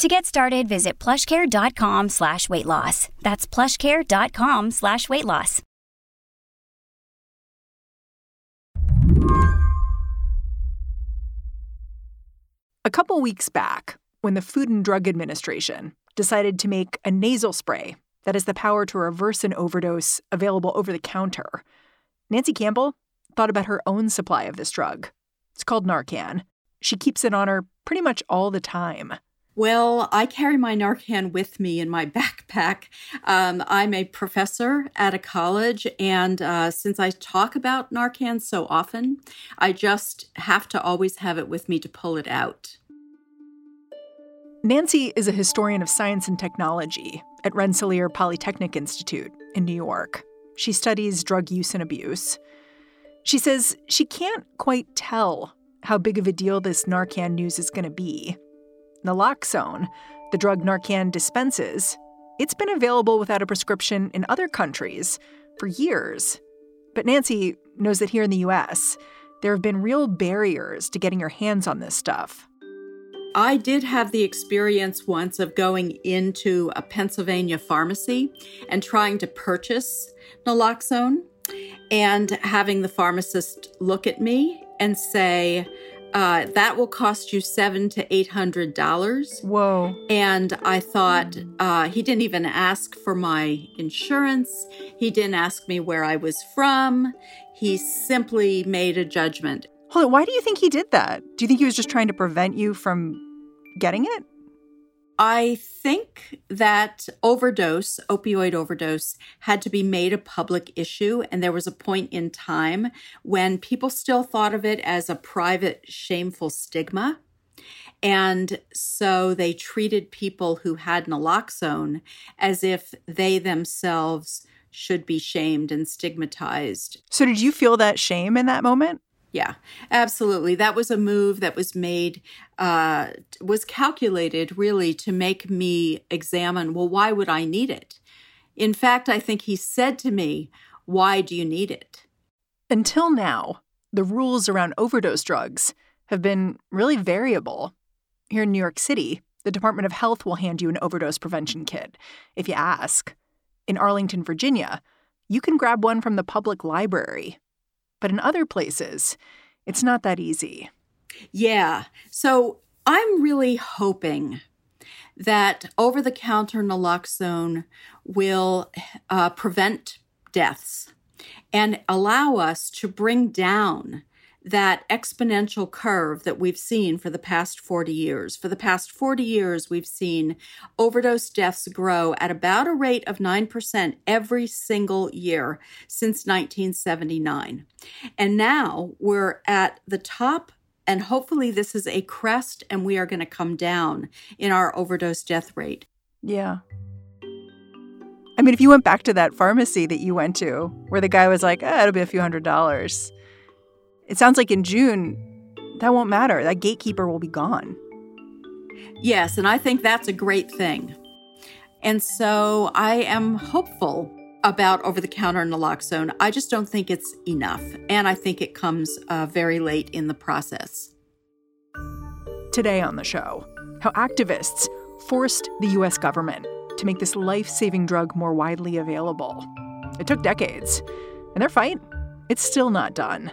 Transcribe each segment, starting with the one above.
To get started, visit plushcare.com slash weight loss. That's plushcare.com slash weight loss. A couple weeks back, when the Food and Drug Administration decided to make a nasal spray that has the power to reverse an overdose available over the counter, Nancy Campbell thought about her own supply of this drug. It's called Narcan. She keeps it on her pretty much all the time. Well, I carry my Narcan with me in my backpack. Um, I'm a professor at a college, and uh, since I talk about Narcan so often, I just have to always have it with me to pull it out. Nancy is a historian of science and technology at Rensselaer Polytechnic Institute in New York. She studies drug use and abuse. She says she can't quite tell how big of a deal this Narcan news is going to be. Naloxone, the drug Narcan dispenses, it's been available without a prescription in other countries for years. But Nancy knows that here in the US, there have been real barriers to getting your hands on this stuff. I did have the experience once of going into a Pennsylvania pharmacy and trying to purchase naloxone and having the pharmacist look at me and say, uh, that will cost you seven to eight hundred dollars. Whoa. And I thought uh, he didn't even ask for my insurance. He didn't ask me where I was from. He simply made a judgment. Hold on, why do you think he did that? Do you think he was just trying to prevent you from getting it? I think that overdose, opioid overdose, had to be made a public issue. And there was a point in time when people still thought of it as a private, shameful stigma. And so they treated people who had naloxone as if they themselves should be shamed and stigmatized. So, did you feel that shame in that moment? Yeah, absolutely. That was a move that was made, uh, was calculated really to make me examine well, why would I need it? In fact, I think he said to me, Why do you need it? Until now, the rules around overdose drugs have been really variable. Here in New York City, the Department of Health will hand you an overdose prevention kit if you ask. In Arlington, Virginia, you can grab one from the public library but in other places, it's not that easy. Yeah. So I'm really hoping that over the counter naloxone will uh, prevent deaths and allow us to bring down that exponential curve that we've seen for the past 40 years. For the past 40 years, we've seen overdose deaths grow at about a rate of 9% every single year since 1979. And now we're at the top. And hopefully, this is a crest, and we are going to come down in our overdose death rate. Yeah. I mean, if you went back to that pharmacy that you went to, where the guy was like, oh, it'll be a few hundred dollars, it sounds like in June, that won't matter. That gatekeeper will be gone. Yes, and I think that's a great thing. And so I am hopeful about over the counter naloxone. I just don't think it's enough. And I think it comes uh, very late in the process. Today on the show, how activists forced the U.S. government to make this life saving drug more widely available. It took decades, and their fight, it's still not done.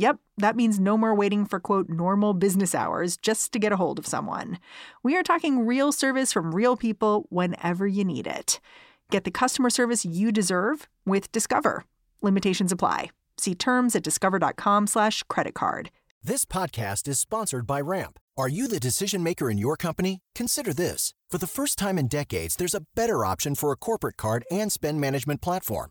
Yep, that means no more waiting for quote normal business hours just to get a hold of someone. We are talking real service from real people whenever you need it. Get the customer service you deserve with Discover. Limitations apply. See terms at discover.com slash credit card. This podcast is sponsored by Ramp. Are you the decision maker in your company? Consider this. For the first time in decades, there's a better option for a corporate card and spend management platform.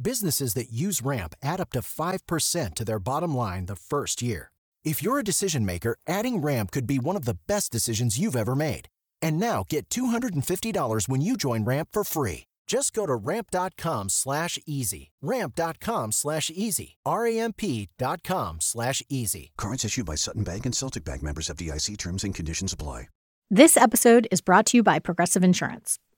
Businesses that use Ramp add up to 5% to their bottom line the first year. If you're a decision maker, adding Ramp could be one of the best decisions you've ever made. And now get $250 when you join Ramp for free. Just go to ramp.com slash easy. Ramp.com slash easy. R-A-M-P.com slash easy. Cards issued by Sutton Bank and Celtic Bank members FDIC terms and conditions apply. This episode is brought to you by Progressive Insurance.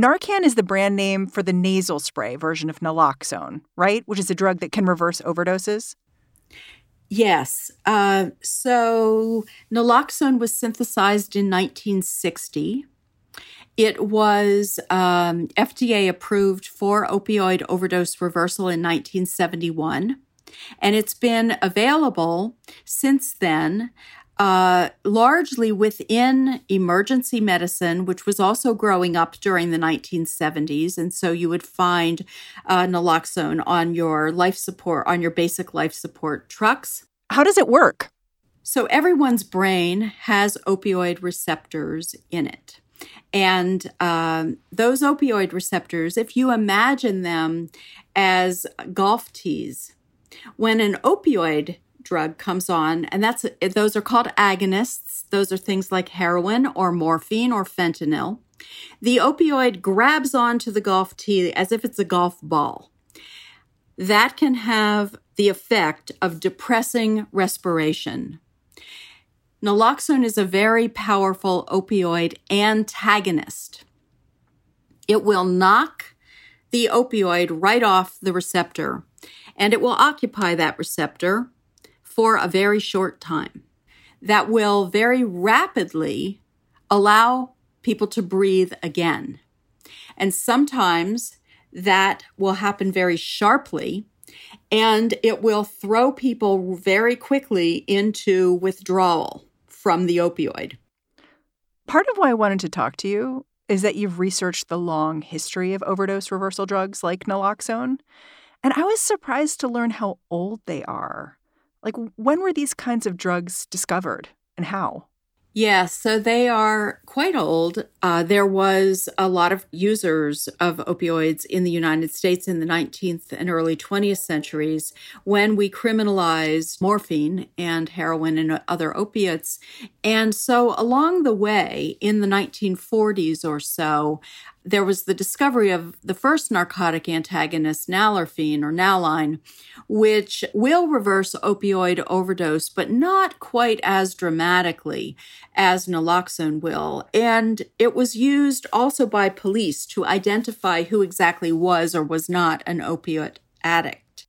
Narcan is the brand name for the nasal spray version of naloxone, right? Which is a drug that can reverse overdoses. Yes. Uh, so naloxone was synthesized in 1960 it was um, FDA approved for opioid overdose reversal in 1971, and it's been available since then. Uh, largely within emergency medicine, which was also growing up during the 1970s. And so you would find uh, naloxone on your life support, on your basic life support trucks. How does it work? So everyone's brain has opioid receptors in it. And um, those opioid receptors, if you imagine them as golf tees, when an opioid drug comes on, and that's those are called agonists. Those are things like heroin or morphine or fentanyl. The opioid grabs onto the golf tee as if it's a golf ball. That can have the effect of depressing respiration, Naloxone is a very powerful opioid antagonist. It will knock the opioid right off the receptor and it will occupy that receptor for a very short time. That will very rapidly allow people to breathe again. And sometimes that will happen very sharply and it will throw people very quickly into withdrawal from the opioid. Part of why I wanted to talk to you is that you've researched the long history of overdose reversal drugs like naloxone. And I was surprised to learn how old they are. Like, when were these kinds of drugs discovered and how? Yes, so they are quite old. Uh, there was a lot of users of opioids in the United States in the 19th and early 20th centuries when we criminalized morphine and heroin and other opiates. And so along the way, in the 1940s or so, there was the discovery of the first narcotic antagonist, nalorphine or nalline, which will reverse opioid overdose, but not quite as dramatically as naloxone will. And it was used also by police to identify who exactly was or was not an opiate addict.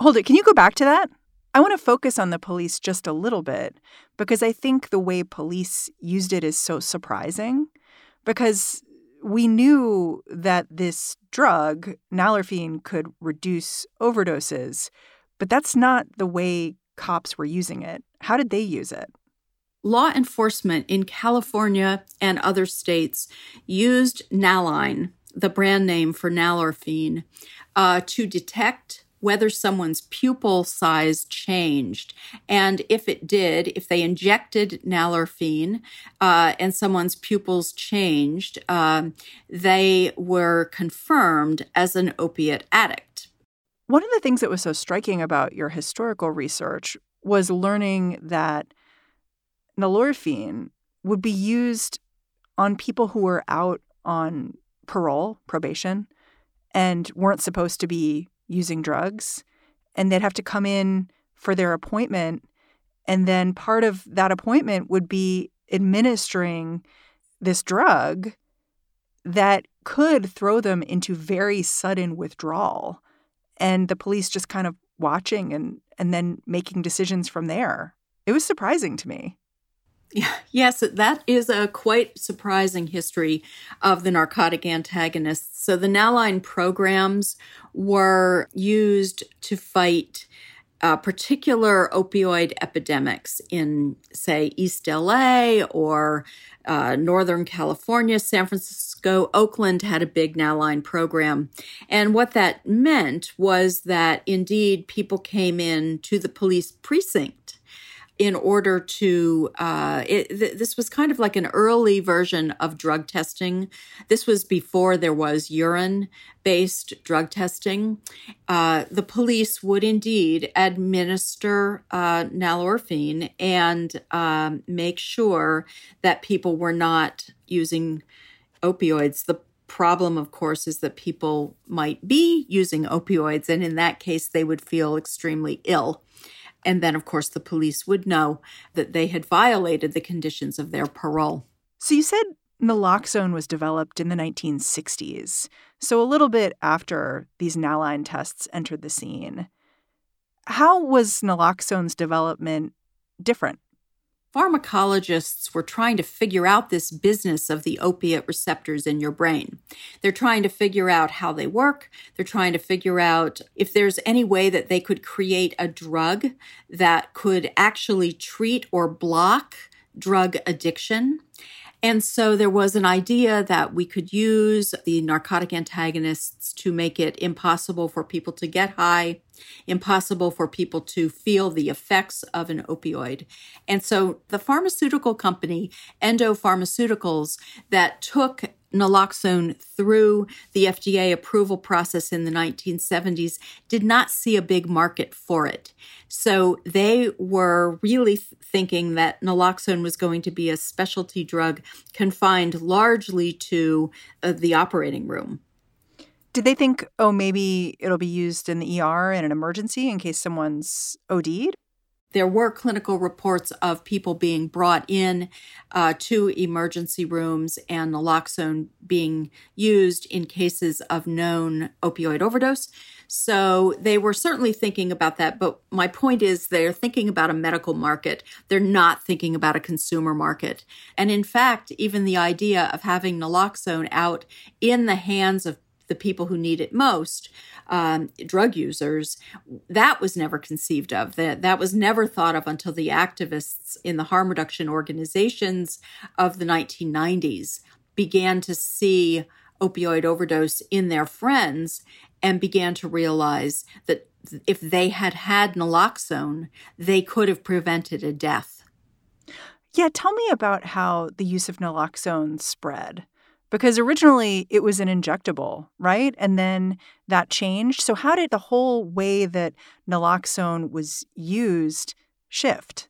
Hold it. Can you go back to that? I want to focus on the police just a little bit because I think the way police used it is so surprising because we knew that this drug, nalorphine, could reduce overdoses, but that's not the way cops were using it. How did they use it? law enforcement in California and other states used Nalline, the brand name for nalorphine, uh, to detect whether someone's pupil size changed. And if it did, if they injected nalorphine uh, and someone's pupils changed, um, they were confirmed as an opiate addict. One of the things that was so striking about your historical research was learning that nalorphine would be used on people who were out on parole, probation, and weren't supposed to be using drugs. And they'd have to come in for their appointment. And then part of that appointment would be administering this drug that could throw them into very sudden withdrawal. And the police just kind of watching and, and then making decisions from there. It was surprising to me. Yes, that is a quite surprising history of the narcotic antagonists. So the Nalline programs were used to fight uh, particular opioid epidemics in, say, East LA or uh, Northern California, San Francisco, Oakland had a big Nalline program. And what that meant was that indeed people came in to the police precinct in order to uh, it, th- this was kind of like an early version of drug testing. This was before there was urine based drug testing. Uh, the police would indeed administer uh, nalorphine and um, make sure that people were not using opioids. The problem of course is that people might be using opioids and in that case they would feel extremely ill and then, of course, the police would know that they had violated the conditions of their parole. So you said naloxone was developed in the 1960s, so a little bit after these Nalline tests entered the scene. How was naloxone's development different? Pharmacologists were trying to figure out this business of the opiate receptors in your brain. They're trying to figure out how they work. They're trying to figure out if there's any way that they could create a drug that could actually treat or block drug addiction. And so there was an idea that we could use the narcotic antagonists to make it impossible for people to get high, impossible for people to feel the effects of an opioid. And so the pharmaceutical company, Endo Pharmaceuticals, that took naloxone through the FDA approval process in the 1970s did not see a big market for it. So they were really thinking that naloxone was going to be a specialty drug confined largely to uh, the operating room. Did they think, oh, maybe it'll be used in the ER in an emergency in case someone's OD'd? There were clinical reports of people being brought in uh, to emergency rooms and naloxone being used in cases of known opioid overdose. So they were certainly thinking about that. But my point is, they're thinking about a medical market. They're not thinking about a consumer market. And in fact, even the idea of having naloxone out in the hands of the people who need it most, um, drug users, that was never conceived of. That that was never thought of until the activists in the harm reduction organizations of the 1990s began to see opioid overdose in their friends and began to realize that if they had had naloxone, they could have prevented a death. Yeah, tell me about how the use of naloxone spread because originally it was an injectable, right? And then that changed. So, how did the whole way that naloxone was used shift?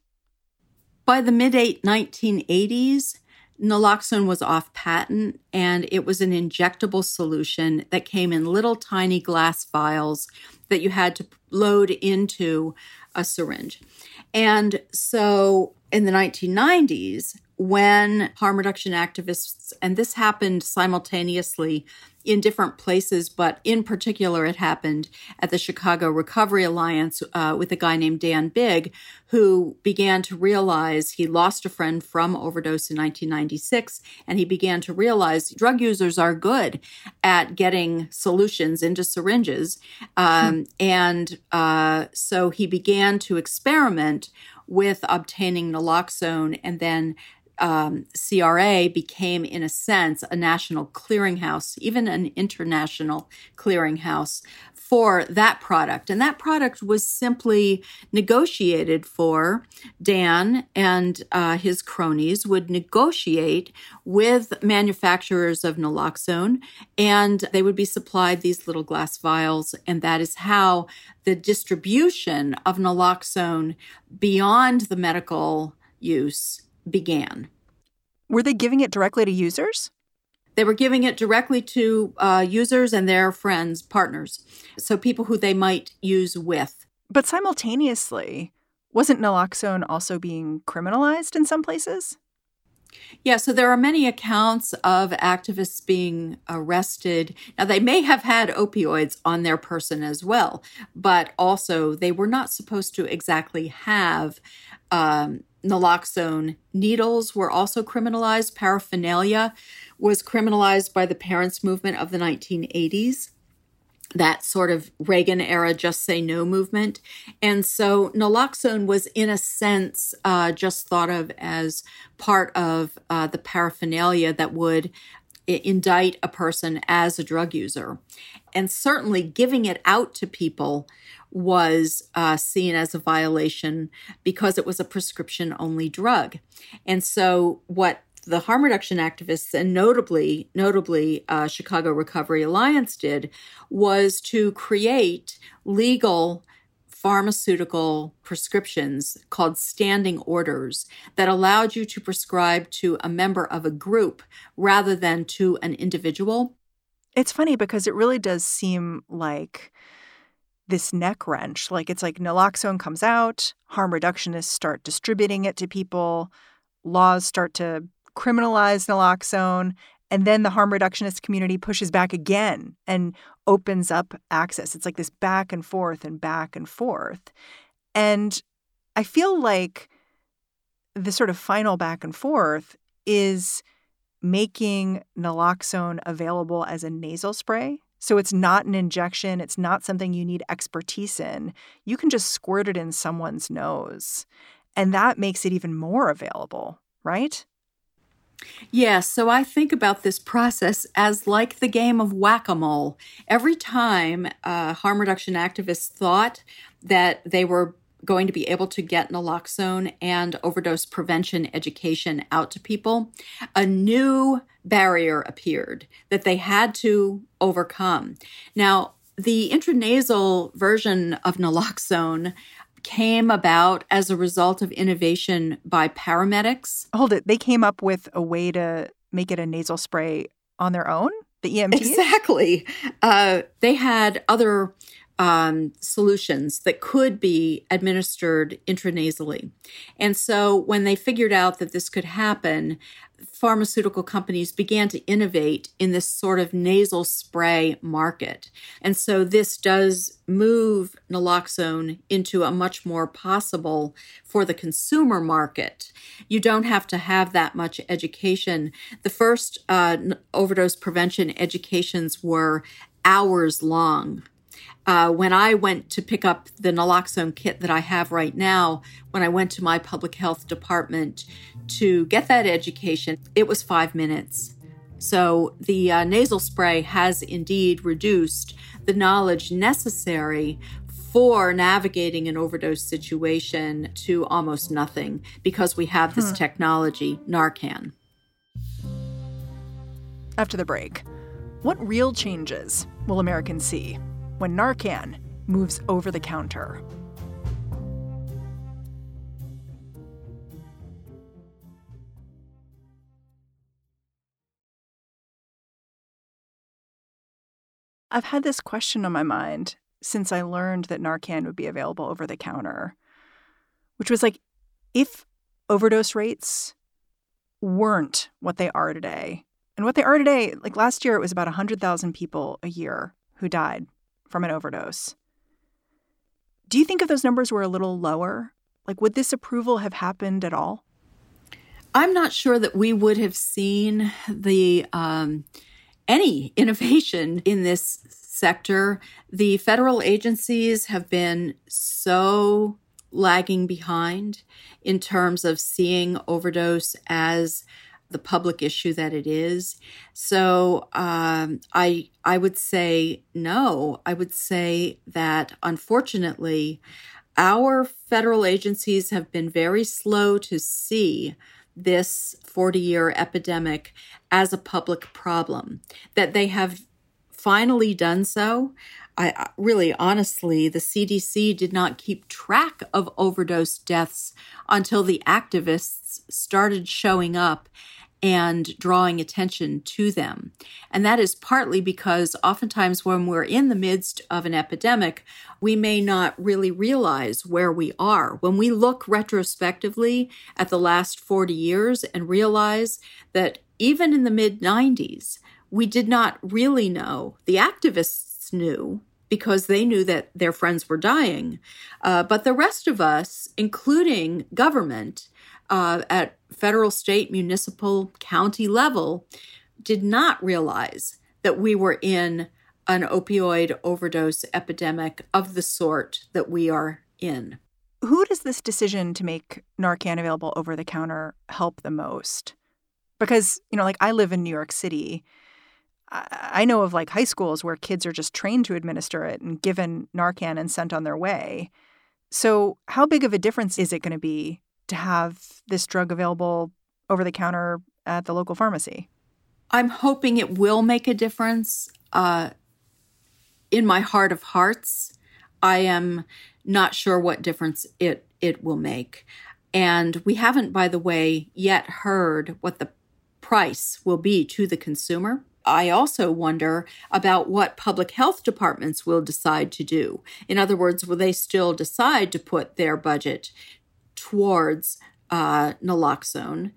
By the mid 1980s, naloxone was off patent and it was an injectable solution that came in little tiny glass vials that you had to load into a syringe. And so in the 1990s, when harm reduction activists, and this happened simultaneously in different places, but in particular, it happened at the Chicago Recovery Alliance uh, with a guy named Dan Bigg, who began to realize he lost a friend from overdose in 1996, and he began to realize drug users are good at getting solutions into syringes. Um, hmm. And uh, so he began to experiment with obtaining naloxone and then um, CRA became, in a sense, a national clearinghouse, even an international clearinghouse for that product. And that product was simply negotiated for. Dan and uh, his cronies would negotiate with manufacturers of naloxone, and they would be supplied these little glass vials. And that is how the distribution of naloxone beyond the medical use began. Were they giving it directly to users? They were giving it directly to uh, users and their friends, partners, so people who they might use with. But simultaneously, wasn't naloxone also being criminalized in some places? Yeah, so there are many accounts of activists being arrested. Now, they may have had opioids on their person as well, but also they were not supposed to exactly have um, naloxone. Needles were also criminalized. Paraphernalia was criminalized by the parents' movement of the 1980s. That sort of Reagan era just say no movement. And so naloxone was, in a sense, uh, just thought of as part of uh, the paraphernalia that would indict a person as a drug user. And certainly giving it out to people was uh, seen as a violation because it was a prescription only drug. And so, what the harm reduction activists and notably notably uh, chicago recovery alliance did was to create legal pharmaceutical prescriptions called standing orders that allowed you to prescribe to a member of a group rather than to an individual it's funny because it really does seem like this neck wrench. Like it's like naloxone comes out, harm reductionists start distributing it to people, laws start to criminalize naloxone, and then the harm reductionist community pushes back again and opens up access. It's like this back and forth and back and forth. And I feel like the sort of final back and forth is making naloxone available as a nasal spray so it's not an injection, it's not something you need expertise in. You can just squirt it in someone's nose. And that makes it even more available, right? Yeah, so I think about this process as like the game of whack a mole. Every time uh, harm reduction activists thought that they were going to be able to get naloxone and overdose prevention education out to people, a new barrier appeared that they had to overcome. Now, the intranasal version of naloxone came about as a result of innovation by paramedics. Hold it. They came up with a way to make it a nasal spray on their own? The EMT? Exactly. Uh, they had other um, solutions that could be administered intranasally. And so when they figured out that this could happen, pharmaceutical companies began to innovate in this sort of nasal spray market. And so this does move naloxone into a much more possible for the consumer market. You don't have to have that much education. The first uh, overdose prevention educations were hours long uh, when I went to pick up the naloxone kit that I have right now, when I went to my public health department to get that education, it was five minutes. So the uh, nasal spray has indeed reduced the knowledge necessary for navigating an overdose situation to almost nothing because we have this hmm. technology, Narcan. After the break, what real changes will Americans see when Narcan moves over the counter. I've had this question on my mind since I learned that Narcan would be available over the counter, which was like, if overdose rates weren't what they are today, and what they are today, like last year, it was about 100,000 people a year who died from an overdose. Do you think if those numbers were a little lower, like would this approval have happened at all? I'm not sure that we would have seen the um, any innovation in this sector. The federal agencies have been so lagging behind in terms of seeing overdose as the public issue that it is. So um, I I would say no. I would say that unfortunately, our federal agencies have been very slow to see this 40 year epidemic as a public problem. That they have finally done so. I really honestly, the CDC did not keep track of overdose deaths until the activists started showing up and drawing attention to them. And that is partly because oftentimes when we're in the midst of an epidemic, we may not really realize where we are. When we look retrospectively at the last 40 years and realize that even in the mid 90s, we did not really know. The activists knew because they knew that their friends were dying. Uh, but the rest of us, including government uh, at federal, state, municipal, county level, did not realize that we were in an opioid overdose epidemic of the sort that we are in. Who does this decision to make Narcan available over the counter help the most? Because, you know, like I live in New York City I know of like high schools where kids are just trained to administer it and given Narcan and sent on their way. So, how big of a difference is it going to be to have this drug available over the counter at the local pharmacy? I'm hoping it will make a difference. Uh, in my heart of hearts, I am not sure what difference it it will make. And we haven't, by the way, yet heard what the price will be to the consumer. I also wonder about what public health departments will decide to do. In other words, will they still decide to put their budget towards uh, naloxone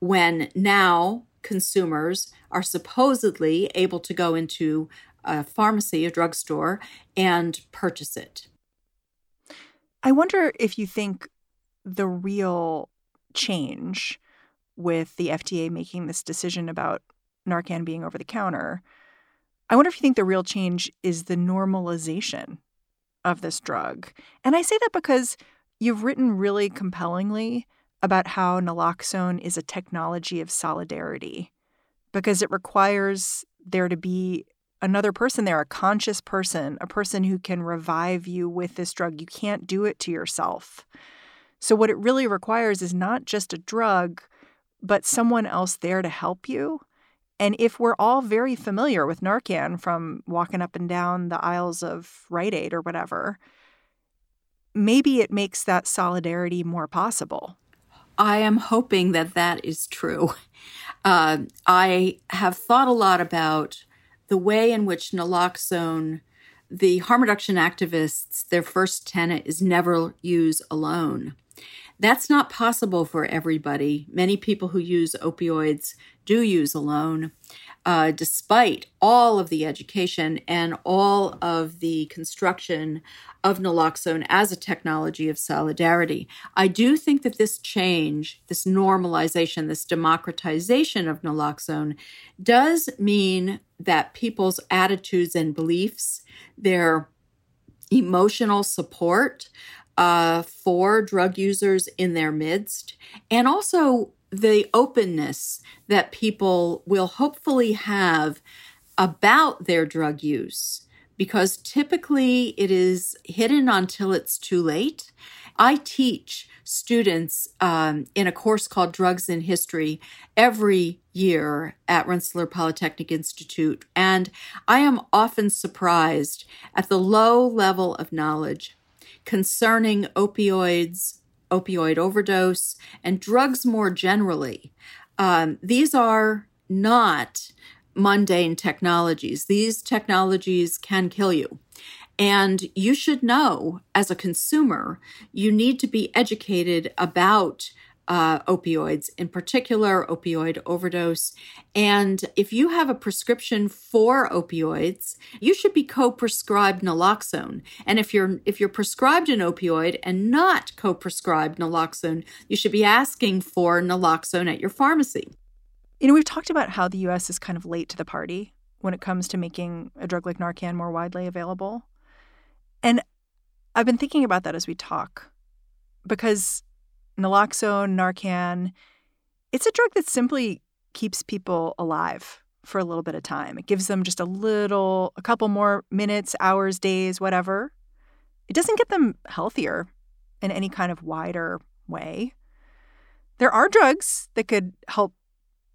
when now consumers are supposedly able to go into a pharmacy, a drugstore, and purchase it? I wonder if you think the real change with the FDA making this decision about Narcan being over the counter. I wonder if you think the real change is the normalization of this drug. And I say that because you've written really compellingly about how naloxone is a technology of solidarity because it requires there to be another person there, a conscious person, a person who can revive you with this drug. You can't do it to yourself. So, what it really requires is not just a drug, but someone else there to help you. And if we're all very familiar with Narcan from walking up and down the aisles of Rite Aid or whatever, maybe it makes that solidarity more possible. I am hoping that that is true. Uh, I have thought a lot about the way in which naloxone, the harm reduction activists, their first tenet is never use alone. That's not possible for everybody. Many people who use opioids do use alone, uh, despite all of the education and all of the construction of naloxone as a technology of solidarity. I do think that this change, this normalization, this democratization of naloxone does mean that people's attitudes and beliefs, their emotional support uh, for drug users in their midst, and also the openness that people will hopefully have about their drug use, because typically it is hidden until it's too late. I teach students um, in a course called Drugs in History every year at Rensselaer Polytechnic Institute, and I am often surprised at the low level of knowledge concerning opioids, opioid overdose, and drugs more generally. Um, these are not mundane technologies. These technologies can kill you. And you should know as a consumer, you need to be educated about uh, opioids, in particular opioid overdose. And if you have a prescription for opioids, you should be co-prescribed naloxone. And if you're if you're prescribed an opioid and not co-prescribed naloxone, you should be asking for naloxone at your pharmacy. You know, we've talked about how the U.S. is kind of late to the party when it comes to making a drug like Narcan more widely available. And I've been thinking about that as we talk because naloxone, Narcan, it's a drug that simply keeps people alive for a little bit of time. It gives them just a little, a couple more minutes, hours, days, whatever. It doesn't get them healthier in any kind of wider way. There are drugs that could help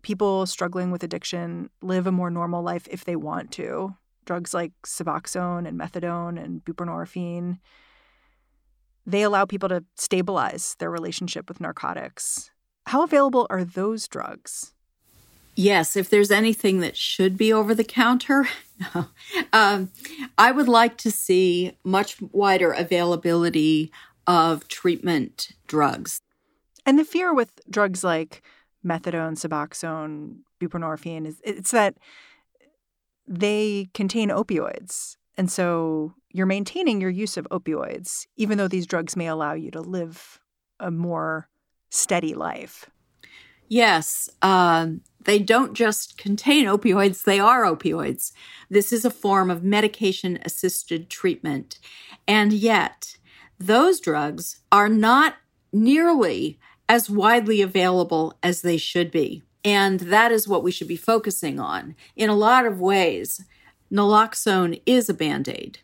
people struggling with addiction live a more normal life if they want to. Drugs like Suboxone and Methadone and buprenorphine. They allow people to stabilize their relationship with narcotics. How available are those drugs? Yes, if there's anything that should be over the counter, um, I would like to see much wider availability of treatment drugs. And the fear with drugs like methadone, Suboxone, buprenorphine is it's that they contain opioids. And so you're maintaining your use of opioids, even though these drugs may allow you to live a more steady life. Yes. Um, they don't just contain opioids, they are opioids. This is a form of medication assisted treatment. And yet, those drugs are not nearly as widely available as they should be. And that is what we should be focusing on. In a lot of ways, naloxone is a band aid.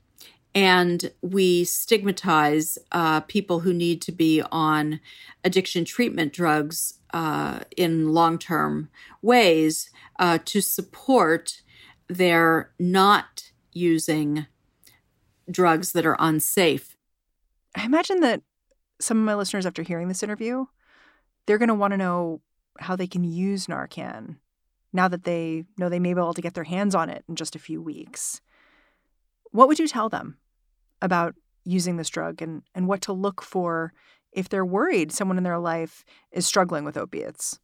And we stigmatize uh, people who need to be on addiction treatment drugs uh, in long term ways uh, to support their not using drugs that are unsafe. I imagine that some of my listeners, after hearing this interview, they're going to want to know how they can use Narcan now that they know they may be able to get their hands on it in just a few weeks. What would you tell them about using this drug and, and what to look for if they're worried someone in their life is struggling with opiates?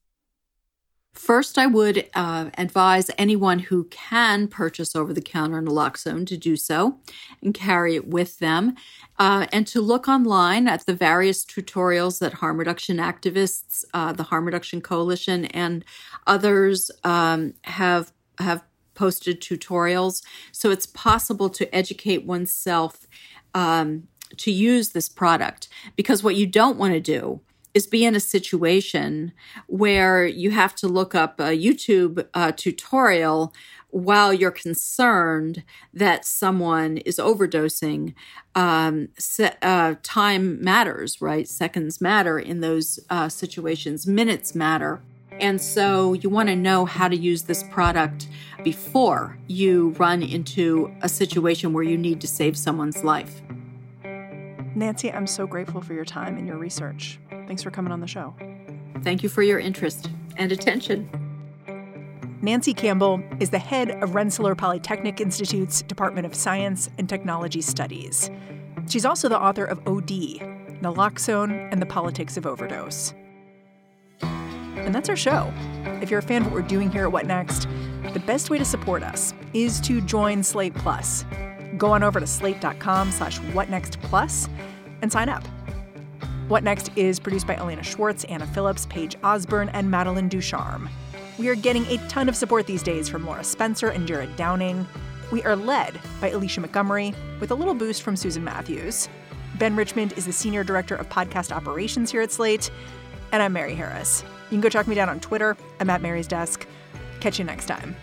First, I would uh, advise anyone who can purchase over the counter naloxone to do so and carry it with them, uh, and to look online at the various tutorials that harm reduction activists, uh, the Harm Reduction Coalition, and others um, have have posted tutorials. So it's possible to educate oneself um, to use this product because what you don't want to do is be in a situation where you have to look up a YouTube uh, tutorial while you're concerned that someone is overdosing. Um, se- uh, time matters, right? Seconds matter in those uh, situations, minutes matter. And so you want to know how to use this product before you run into a situation where you need to save someone's life. Nancy, I'm so grateful for your time and your research. Thanks for coming on the show. Thank you for your interest and attention. Nancy Campbell is the head of Rensselaer Polytechnic Institute's Department of Science and Technology Studies. She's also the author of OD, Naloxone and the Politics of Overdose. And that's our show. If you're a fan of what we're doing here at What Next, the best way to support us is to join Slate Plus. Go on over to slate.com slash whatnextplus and sign up. What Next is produced by Elena Schwartz, Anna Phillips, Paige Osborne, and Madeline Ducharme. We are getting a ton of support these days from Laura Spencer and Jared Downing. We are led by Alicia Montgomery, with a little boost from Susan Matthews. Ben Richmond is the Senior Director of Podcast Operations here at Slate. And I'm Mary Harris. You can go track me down on Twitter. I'm at Mary's Desk. Catch you next time.